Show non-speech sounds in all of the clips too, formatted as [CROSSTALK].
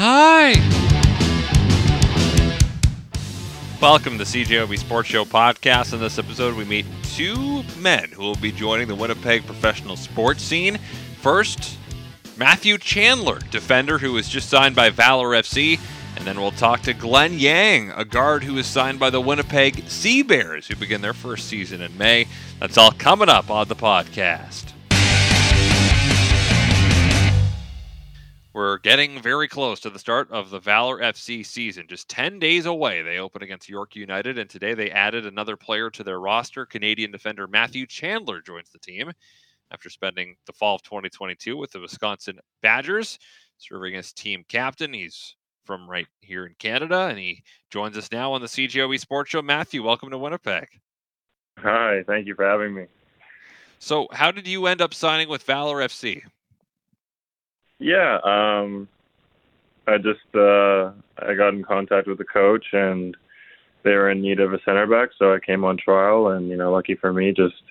Hi. Welcome to CJOB Sports Show podcast. In this episode, we meet two men who will be joining the Winnipeg professional sports scene. First, Matthew Chandler, defender who was just signed by Valour FC. And then we'll talk to Glen Yang, a guard who is signed by the Winnipeg Sea Bears, who begin their first season in May. That's all coming up on the podcast. We're getting very close to the start of the Valour FC season. Just 10 days away, they open against York United, and today they added another player to their roster. Canadian defender Matthew Chandler joins the team after spending the fall of 2022 with the Wisconsin Badgers, serving as team captain. He's from right here in Canada, and he joins us now on the CJOB Sports Show. Matthew, welcome to Winnipeg. Hi, thank you for having me. So, how did you end up signing with Valour FC? Yeah, um, I just uh, I got in contact with the coach, and they were in need of a center back, so I came on trial, and you know, lucky for me, just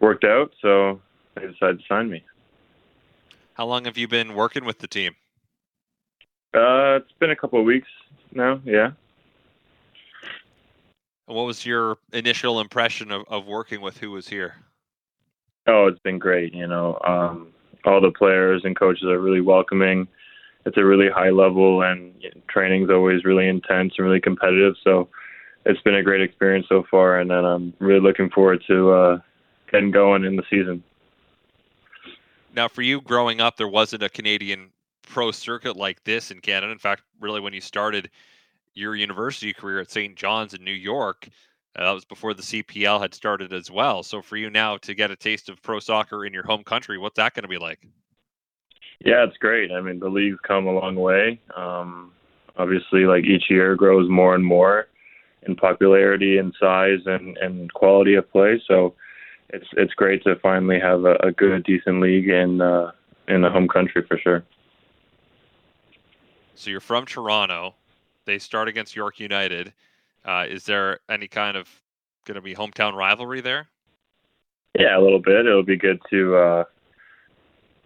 worked out. So they decided to sign me. How long have you been working with the team? Uh, it's been a couple of weeks now. Yeah. What was your initial impression of, of working with who was here? Oh, it's been great. You know, um, all the players and coaches are really welcoming. It's a really high level, and you know, always really intense and really competitive. So it's been a great experience so far, and then I'm really looking forward to uh, getting going in the season. Now, for you growing up, there wasn't a Canadian pro circuit like this in Canada. In fact, really, when you started your university career at St. John's in New York, uh, that was before the CPL had started as well. So for you now to get a taste of pro soccer in your home country, what's that going to be like? Yeah, it's great. I mean, the league's come a long way. Um, obviously, like each year grows more and more in popularity and size and, and quality of play. So it's it's great to finally have a, a good, decent league in uh, in the home country for sure. So you're from Toronto. They start against York United. Uh, is there any kind of going to be hometown rivalry there? Yeah, a little bit. It'll be good to uh,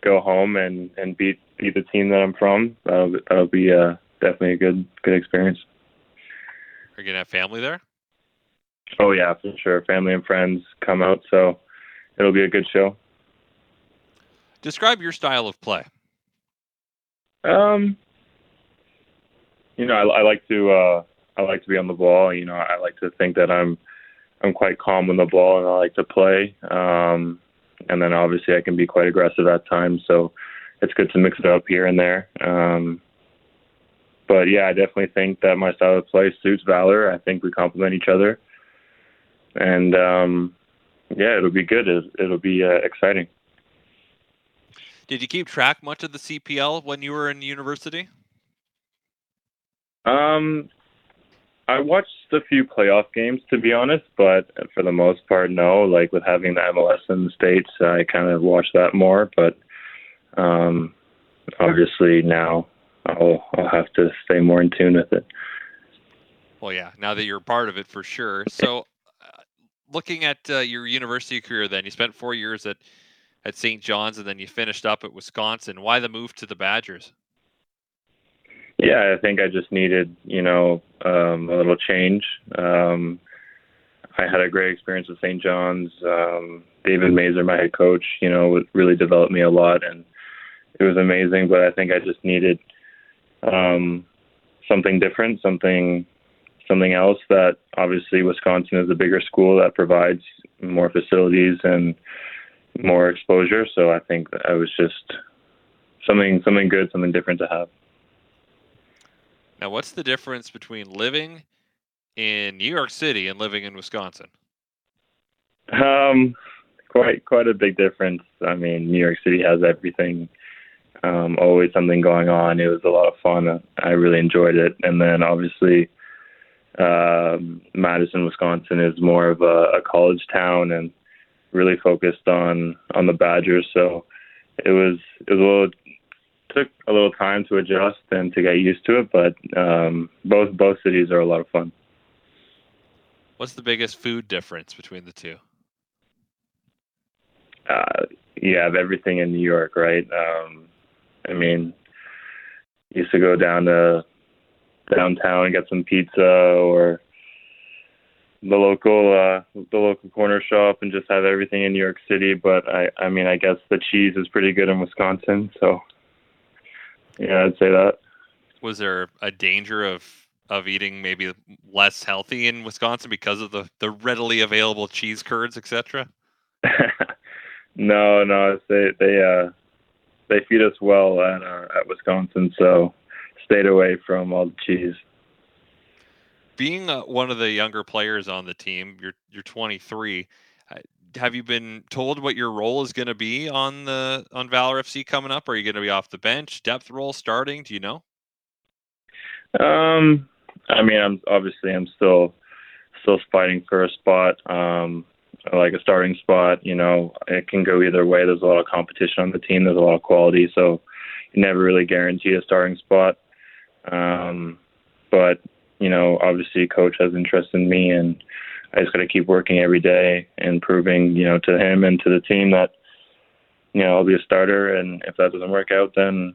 go home and, and beat beat the team that I'm from. That'll, that'll be uh, definitely a good good experience. Are you gonna have family there? Oh yeah, for sure. Family and friends come out, so it'll be a good show. Describe your style of play. Um, you know, I, I like to uh, I like to be on the ball. You know, I like to think that I'm I'm quite calm on the ball, and I like to play. Um, and then obviously I can be quite aggressive at times, so it's good to mix it up here and there. Um, but yeah, I definitely think that my style of play suits Valour. I think we complement each other, and um, yeah, it'll be good. It'll, it'll be uh, exciting. Did you keep track much of the CPL when you were in university? Um, I watched a few playoff games to be honest, but for the most part, no. Like with having the MLS in the states, I kind of watch that more. But um, obviously now I'll I'll have to stay more in tune with it. Well, yeah. Now that you're part of it, for sure. So, uh, looking at uh, your university career, then you spent four years at at St. John's, and then you finished up at Wisconsin. Why the move to the Badgers? Yeah, I think I just needed, you know, um, a little change. Um, I had a great experience with St. John's. Um, David Masur, my head coach, you know, really developed me a lot, and it was amazing. But I think I just needed um, something different, something something else. That obviously Wisconsin is a bigger school that provides more facilities and more exposure. So I think I was just something something good, something different to have. Now, what's the difference between living in New York City and living in Wisconsin? Um, quite quite a big difference. I mean, New York City has everything. Um, always something going on. It was a lot of fun. I really enjoyed it. And then obviously, um, Madison, Wisconsin is more of a, a college town and really focused on on the Badgers. So it was it was a little took a little time to adjust and to get used to it, but um, both both cities are a lot of fun. What's the biggest food difference between the two? Uh, you have everything in New York, right? Um, I mean, used to go down to downtown and get some pizza or the local uh the local corner shop and just have everything in New York City but I I mean I guess the cheese is pretty good in Wisconsin so yeah I'd say that was there a danger of of eating maybe less healthy in Wisconsin because of the the readily available cheese curds etc [LAUGHS] no no they they uh they feed us well at uh, at Wisconsin so stayed away from all the cheese being uh, one of the younger players on the team, you're you're 23. Have you been told what your role is going to be on the on Valour FC coming up? Are you going to be off the bench, depth role, starting? Do you know? Um, I mean, I'm obviously I'm still still fighting for a spot, um, like a starting spot. You know, it can go either way. There's a lot of competition on the team. There's a lot of quality, so you never really guarantee a starting spot. Um, but you know, obviously coach has interest in me and I just got to keep working every day and proving, you know, to him and to the team that, you know, I'll be a starter. And if that doesn't work out, then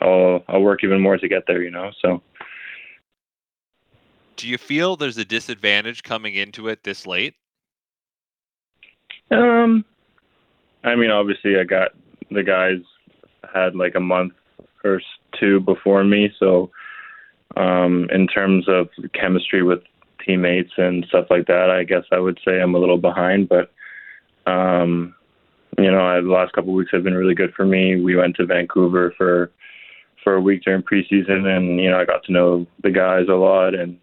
I'll, I'll work even more to get there, you know, so. Do you feel there's a disadvantage coming into it this late? Um, I mean, obviously I got the guys had like a month or two before me, so um, in terms of chemistry with teammates and stuff like that, I guess I would say I'm a little behind. But um, you know, the last couple of weeks have been really good for me. We went to Vancouver for for a week during preseason, and you know, I got to know the guys a lot, and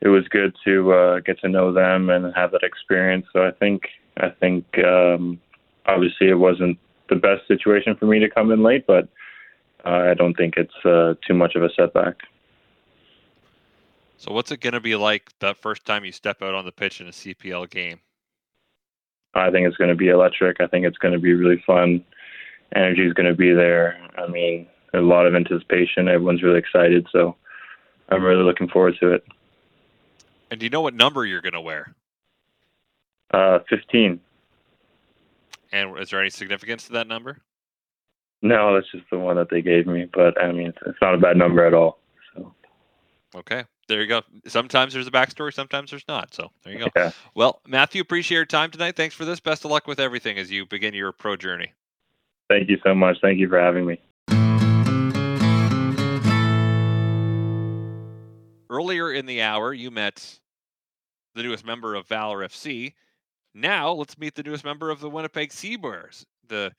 it was good to uh, get to know them and have that experience. So I think I think um, obviously it wasn't the best situation for me to come in late, but uh, I don't think it's uh, too much of a setback. So what's it going to be like that first time you step out on the pitch in a CPL game? I think it's going to be electric. I think it's going to be really fun. Energy is going to be there. I mean, a lot of anticipation. Everyone's really excited, so I'm really looking forward to it. And do you know what number you're going to wear? Uh, 15. And is there any significance to that number? No, that's just the one that they gave me. But I mean, it's not a bad number at all. So. Okay there you go. Sometimes there's a backstory, sometimes there's not. So there you go. Yeah. Well, Matthew, appreciate your time tonight. Thanks for this. Best of luck with everything as you begin your pro journey. Thank you so much. Thank you for having me. Earlier in the hour, you met the newest member of Valour FC. Now, let's meet the newest member of the Winnipeg Sea Bears, the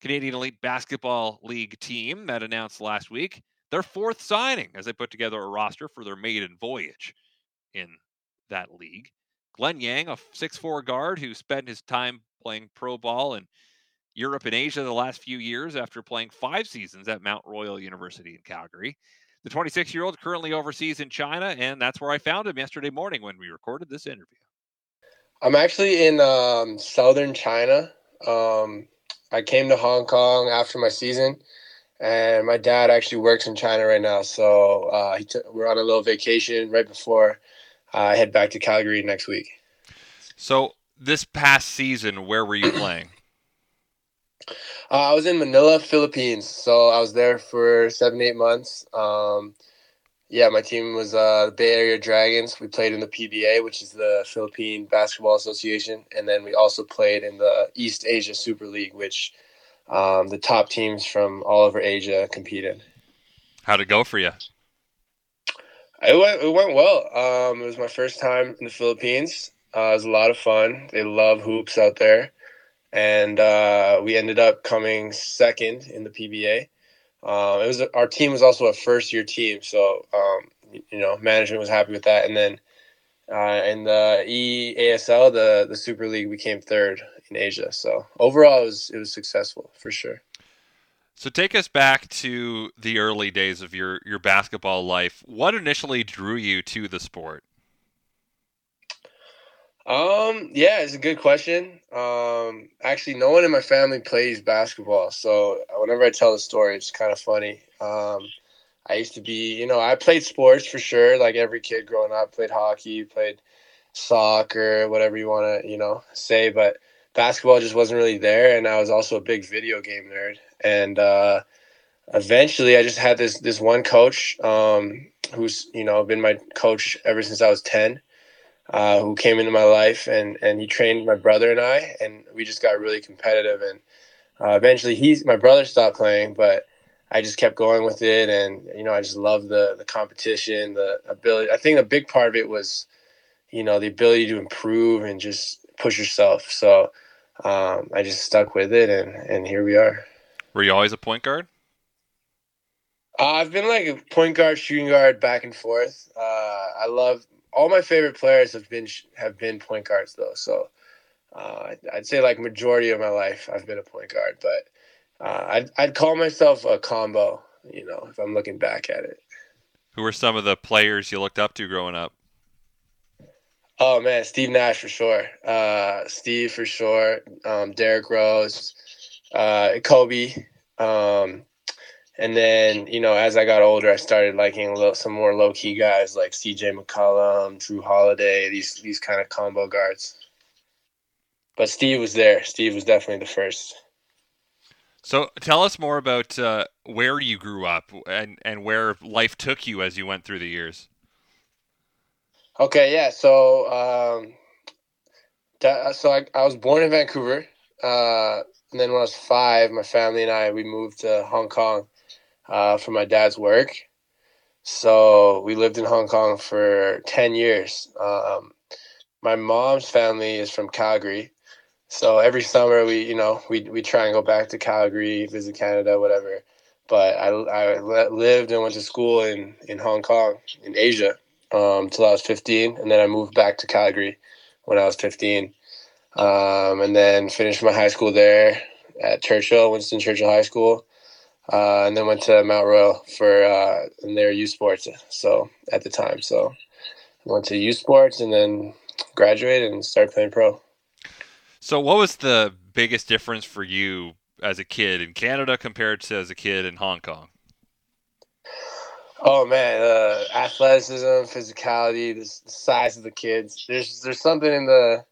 Canadian Elite Basketball League team that announced last week their fourth signing as they put together a roster for their maiden voyage in that league. Glen Yang, a six-four guard who spent his time playing pro ball in Europe and Asia the last few years after playing five seasons at Mount Royal University in Calgary. The 26 year old currently overseas in China, and that's where I found him yesterday morning when we recorded this interview. I'm actually in um, southern China. Um, I came to Hong Kong after my season and my dad actually works in China right now. So uh, t- we're on a little vacation right before I head back to Calgary next week. So this past season, where were you [CLEARS THROAT] playing? Uh, I was in Manila, Philippines. So I was there for seven, eight months. Um, yeah, my team was uh, the Bay Area Dragons. We played in the PBA, which is the Philippine Basketball Association, and then we also played in the East Asia Super League, which um, the top teams from all over Asia competed. How'd it go for you? It went, it went well. Um, it was my first time in the Philippines. Uh, it was a lot of fun. They love hoops out there. And uh, we ended up coming second in the PBA. Um, it was our team was also a first year team, so um, you know management was happy with that. And then uh, in the EASL, the the Super League, we came third in Asia. So overall, it was it was successful for sure. So take us back to the early days of your your basketball life. What initially drew you to the sport? Um, yeah, it's a good question. Um, actually, no one in my family plays basketball, so whenever I tell the story, it's kind of funny. Um, I used to be, you know, I played sports for sure, like every kid growing up. Played hockey, played soccer, whatever you want to, you know, say. But basketball just wasn't really there, and I was also a big video game nerd. And uh, eventually, I just had this this one coach um, who's you know been my coach ever since I was ten. Uh, who came into my life and and he trained my brother and I and we just got really competitive and uh, eventually he's my brother stopped playing but I just kept going with it and you know I just love the the competition the ability I think a big part of it was you know the ability to improve and just push yourself so um, I just stuck with it and and here we are were you always a point guard uh, I've been like a point guard, shooting guard, back and forth. Uh, I love all my favorite players have been have been point guards though. So uh, I'd say like majority of my life I've been a point guard, but uh, I'd I'd call myself a combo. You know, if I'm looking back at it. Who were some of the players you looked up to growing up? Oh man, Steve Nash for sure. Uh, Steve for sure. Um, Derrick Rose, uh, Kobe. Um, and then, you know, as I got older, I started liking little, some more low key guys like CJ McCollum, Jrue Holiday, these these kind of combo guards. But Steve was there. Steve was definitely the first. So tell us more about uh, where you grew up and, and where life took you as you went through the years. Okay, yeah. So, um, that, so I, I was born in Vancouver. Uh, and then when I was five, my family and I, we moved to Hong Kong uh, for my dad's work. So we lived in Hong Kong for 10 years. Um, my mom's family is from Calgary. So every summer we, you know, we, we try and go back to Calgary, visit Canada, whatever. But I, I lived and went to school in, in Hong Kong, in Asia, um, I was 15. And then I moved back to Calgary when I was 15. Um, and then finished my high school there at Churchill, Winston Churchill High School uh, and then went to Mount Royal for uh, in their U Sports. So at the time, so went to U Sports and then graduated and started playing pro. So, what was the biggest difference for you as a kid in Canada compared to as a kid in Hong Kong? Oh man, uh, athleticism, physicality, the size of the kids. There's there's something in the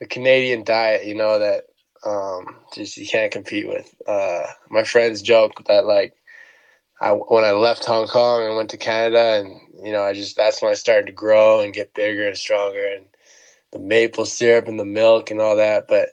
the Canadian diet, you know, that um, just you can't compete with. Uh, my friends joke that like I when I left Hong Kong and went to Canada, and you know, I just that's when I started to grow and get bigger and stronger, and the maple syrup and the milk and all that. But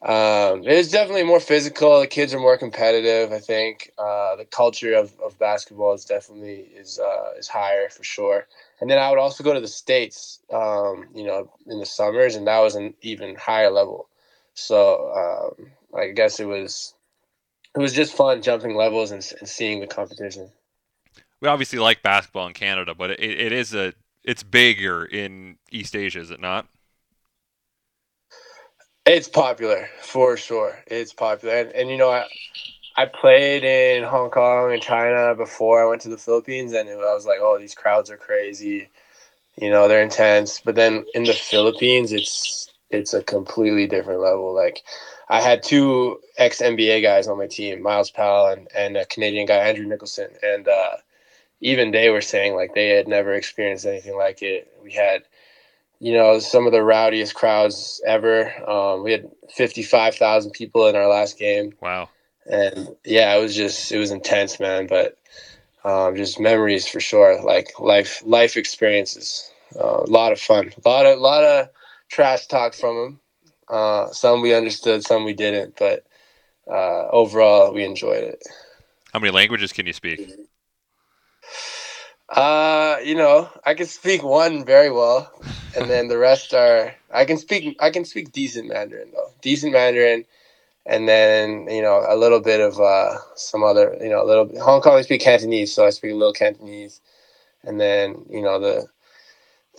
um, it was definitely more physical. The kids are more competitive. I think uh, the culture of, of basketball is definitely is uh, is higher for sure. And then I would also go to the states, um, you know, in the summers, and that was an even higher level. So um, I guess it was it was just fun jumping levels and, and, seeing the competition. We obviously like basketball in Canada, but it, it is a it's bigger in East Asia, is it not? It's popular for sure. It's popular, and, and you know I I played in Hong Kong and China before I went to the Philippines, and I was like, oh, these crowds are crazy. You know, they're intense. But then in the Philippines, it's it's a completely different level. Like I had two ex NBA guys on my team, Myles Powell and, and a Canadian guy, Andrew Nicholson. And uh, even they were saying like they had never experienced anything like it. We had, you know, some of the rowdiest crowds ever. Um, we had 55,000 people in our last game. Wow. And yeah, it was just, it was intense, man. But um, just memories for sure. Like life, life experiences. Uh, a lot of fun. A lot of, lot of, trash talk from him. Uh, some we understood, some we didn't, but uh, overall we enjoyed it. How many languages can you speak? Uh, you know, I can speak one very well, and then the rest are I can speak I can speak decent Mandarin though, decent Mandarin, and then you know a little bit of uh, some other you know a little Hong Kong I speak Cantonese, so I speak a little Cantonese, and then you know the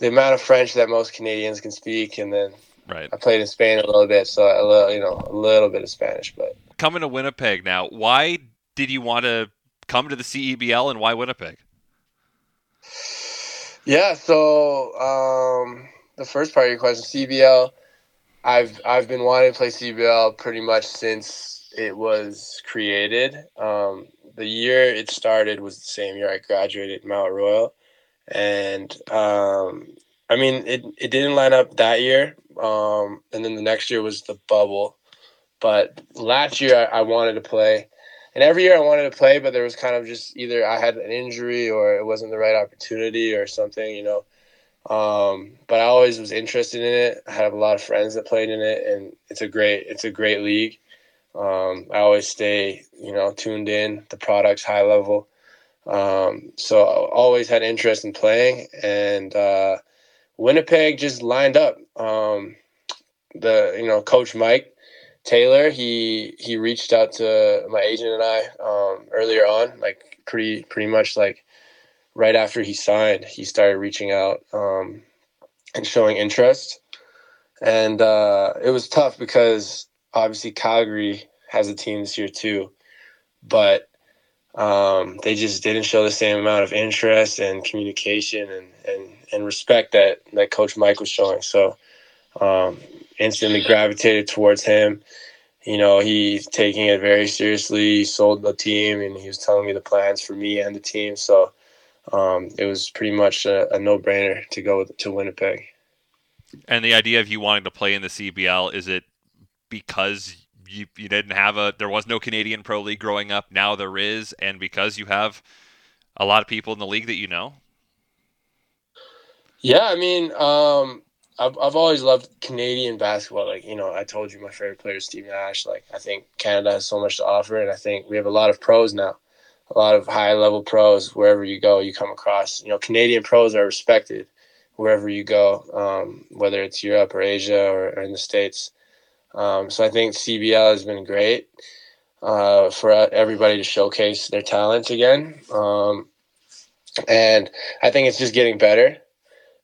the amount of French that most Canadians can speak, and then right. I played in Spain a little bit, so a little, you know, a little bit of Spanish. But coming to Winnipeg now, why did you want to come to the CEBL, and why Winnipeg? Yeah, so um, the first part of your question, CBL, I've I've been wanting to play CBL pretty much since it was created. Um, the year it started was the same year I graduated Mount Royal and um, I mean it it didn't line up that year, um, and then the next year was the bubble. But last year I, I wanted to play. And every year I wanted to play, but there was kind of just either I had an injury or it wasn't the right opportunity or something, you know. Um, but I always was interested in it. I have a lot of friends that played in it, and it's a great it's a great league. Um, I always stay you know tuned in. The product's high level, um, so I always had interest in playing. And uh, Winnipeg just lined up. Um, the you know Coach Mike Taylor he he reached out to my agent and I um, earlier on, like pretty pretty much like right after he signed, he started reaching out um, and showing interest. And uh, it was tough because obviously Calgary has a team this year too, but um, they just didn't show the same amount of interest and communication and, and, and respect that, that Coach Mike was showing. So um, instantly gravitated towards him. You know, he's taking it very seriously. He sold the team and he was telling me the plans for me and the team. So um, it was pretty much a, a no-brainer to go to Winnipeg. And the idea of you wanting to play in the CBL is it because you you didn't have a there was no Canadian Pro League growing up, now there is, and because you have a lot of people in the league that you know. Yeah, I mean, um, I've I've always loved Canadian basketball. Like you know, I told you my favorite player is Steve Nash. Like I think Canada has so much to offer, and I think we have a lot of pros now a lot of high level pros wherever you go you come across you know canadian pros are respected wherever you go um, whether it's europe or asia or, or in the states um, so i think cbl has been great uh, for everybody to showcase their talents again um, and i think it's just getting better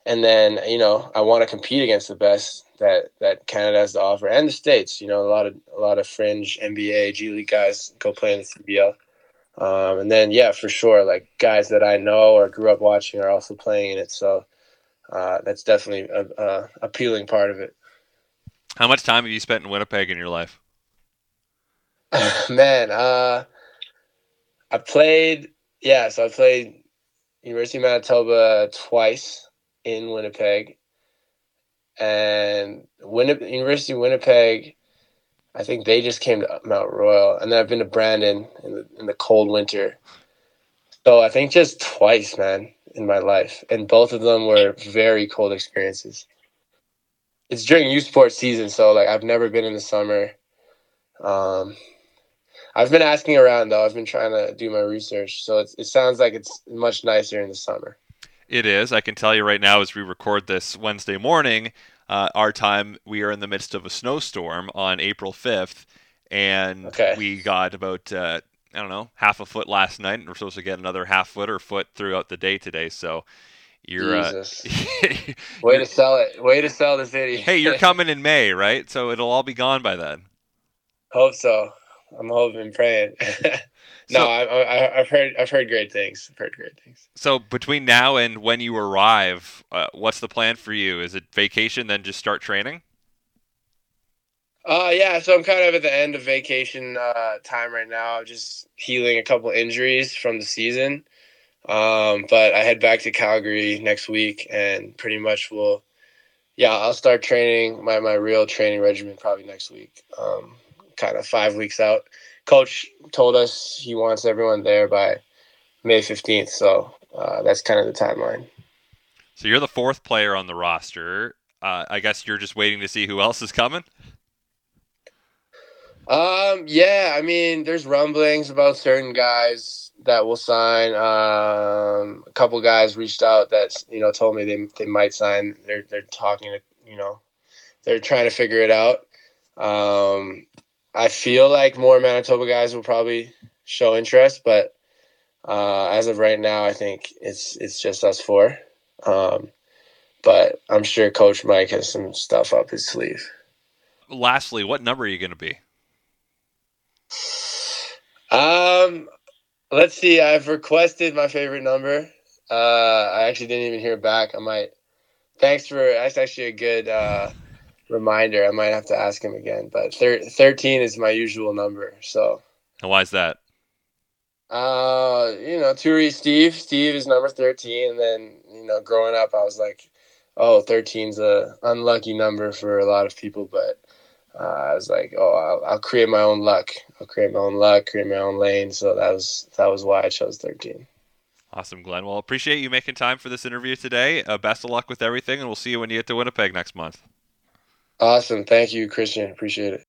and then you know i want to compete against the best that that canada has to offer and the states you know a lot of a lot of fringe nba g league guys go play in the cbl um, and then, yeah, for sure, like guys that I know or grew up watching are also playing in it. So uh, that's definitely a, a appealing part of it. How much time have you spent in Winnipeg in your life? [LAUGHS] Man, uh, I played, yeah, so I played University of Manitoba twice in Winnipeg. And Winnipeg, University of Winnipeg I think they just came to Mount Royal, and then I've been to Brandon in the, in the cold winter. So I think just twice, man, in my life, and both of them were very cold experiences. It's during U Sports season, so like I've never been in the summer. Um, I've been asking around though. I've been trying to do my research, so it sounds like it's much nicer in the summer. It is. I can tell you right now, as we record this Wednesday morning, uh, our time, we are in the midst of a snowstorm on April 5th, and okay. we got about uh, I don't know half a foot last night, and we're supposed to get another half foot or foot throughout the day today. So you're uh, [LAUGHS] way to sell it. Way to sell the city. hey, you're [LAUGHS] coming in May, right? So it'll all be gone by then. Hope so. I'm hoping, praying. [LAUGHS] no, so, I, have heard I've heard great things. I've heard great things. So between now and when you arrive, uh, what's the plan for you? Is it vacation, then just start training? Uh, yeah. So I'm kind of at the end of vacation uh, time right now, just healing a couple injuries from the season. Um, but I head back to Calgary next week, and pretty much will, yeah, I'll start training my my real training regimen probably next week. Um, kind of five weeks out coach told us he wants everyone there by May 15th. So uh, that's kind of the timeline. So you're the fourth player on the roster. Uh, I guess you're just waiting to see who else is coming. Um, yeah, I mean, there's rumblings about certain guys that will sign. Um, a couple guys reached out that you know told me they they might sign. They're they're talking to you know, they're trying to figure it out. Um, I feel like more Manitoba guys will probably show interest, but uh, as of right now, I think it's it's just us four. Um, but I'm sure Coach Mike has some stuff up his sleeve. Lastly, what number are you going to be? Um, let's see. I've requested my favorite number. Uh, I actually didn't even hear back. I might. Thanks for. That's actually a good. Uh, reminder. I might have to ask him again, but thir- 13 is my usual number. So, and why is that? Uh, you know, Turi Steve. Steve is number 13. And then, you know, growing up, I was like, oh, 13's a unlucky number for a lot of people. But uh, I was like, oh, I'll, I'll, create my own luck. I'll create my own luck, create my own lane. So that was that was why I chose 13. Awesome, Glen. Well, appreciate you making time for this interview today. Uh, best of luck with everything, and we'll see you when you get to Winnipeg next month. Awesome. Thank you, Christian. Appreciate it.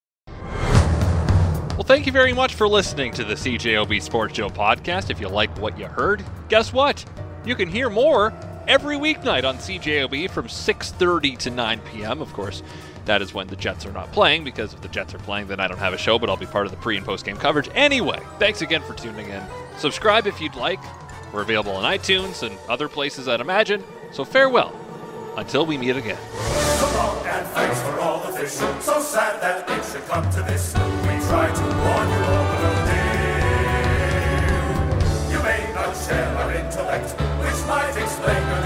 Well, thank you very much for listening to the CJOB Sports Show podcast. If you like what you heard, guess what? You can hear more every weeknight on CJOB from 6:30 to 9 p.m. Of course, that is when the Jets are not playing because if the Jets are playing, then I don't have a show, but I'll be part of the pre and post game coverage. Anyway, thanks again for tuning in. Subscribe if you'd like. We're available on iTunes and other places I'd imagine. So farewell until we meet again wrong, and thanks for all the fish. So sad that it should come to this. We try to warn you all, but oh dear. You may not share our intellect, which might explain your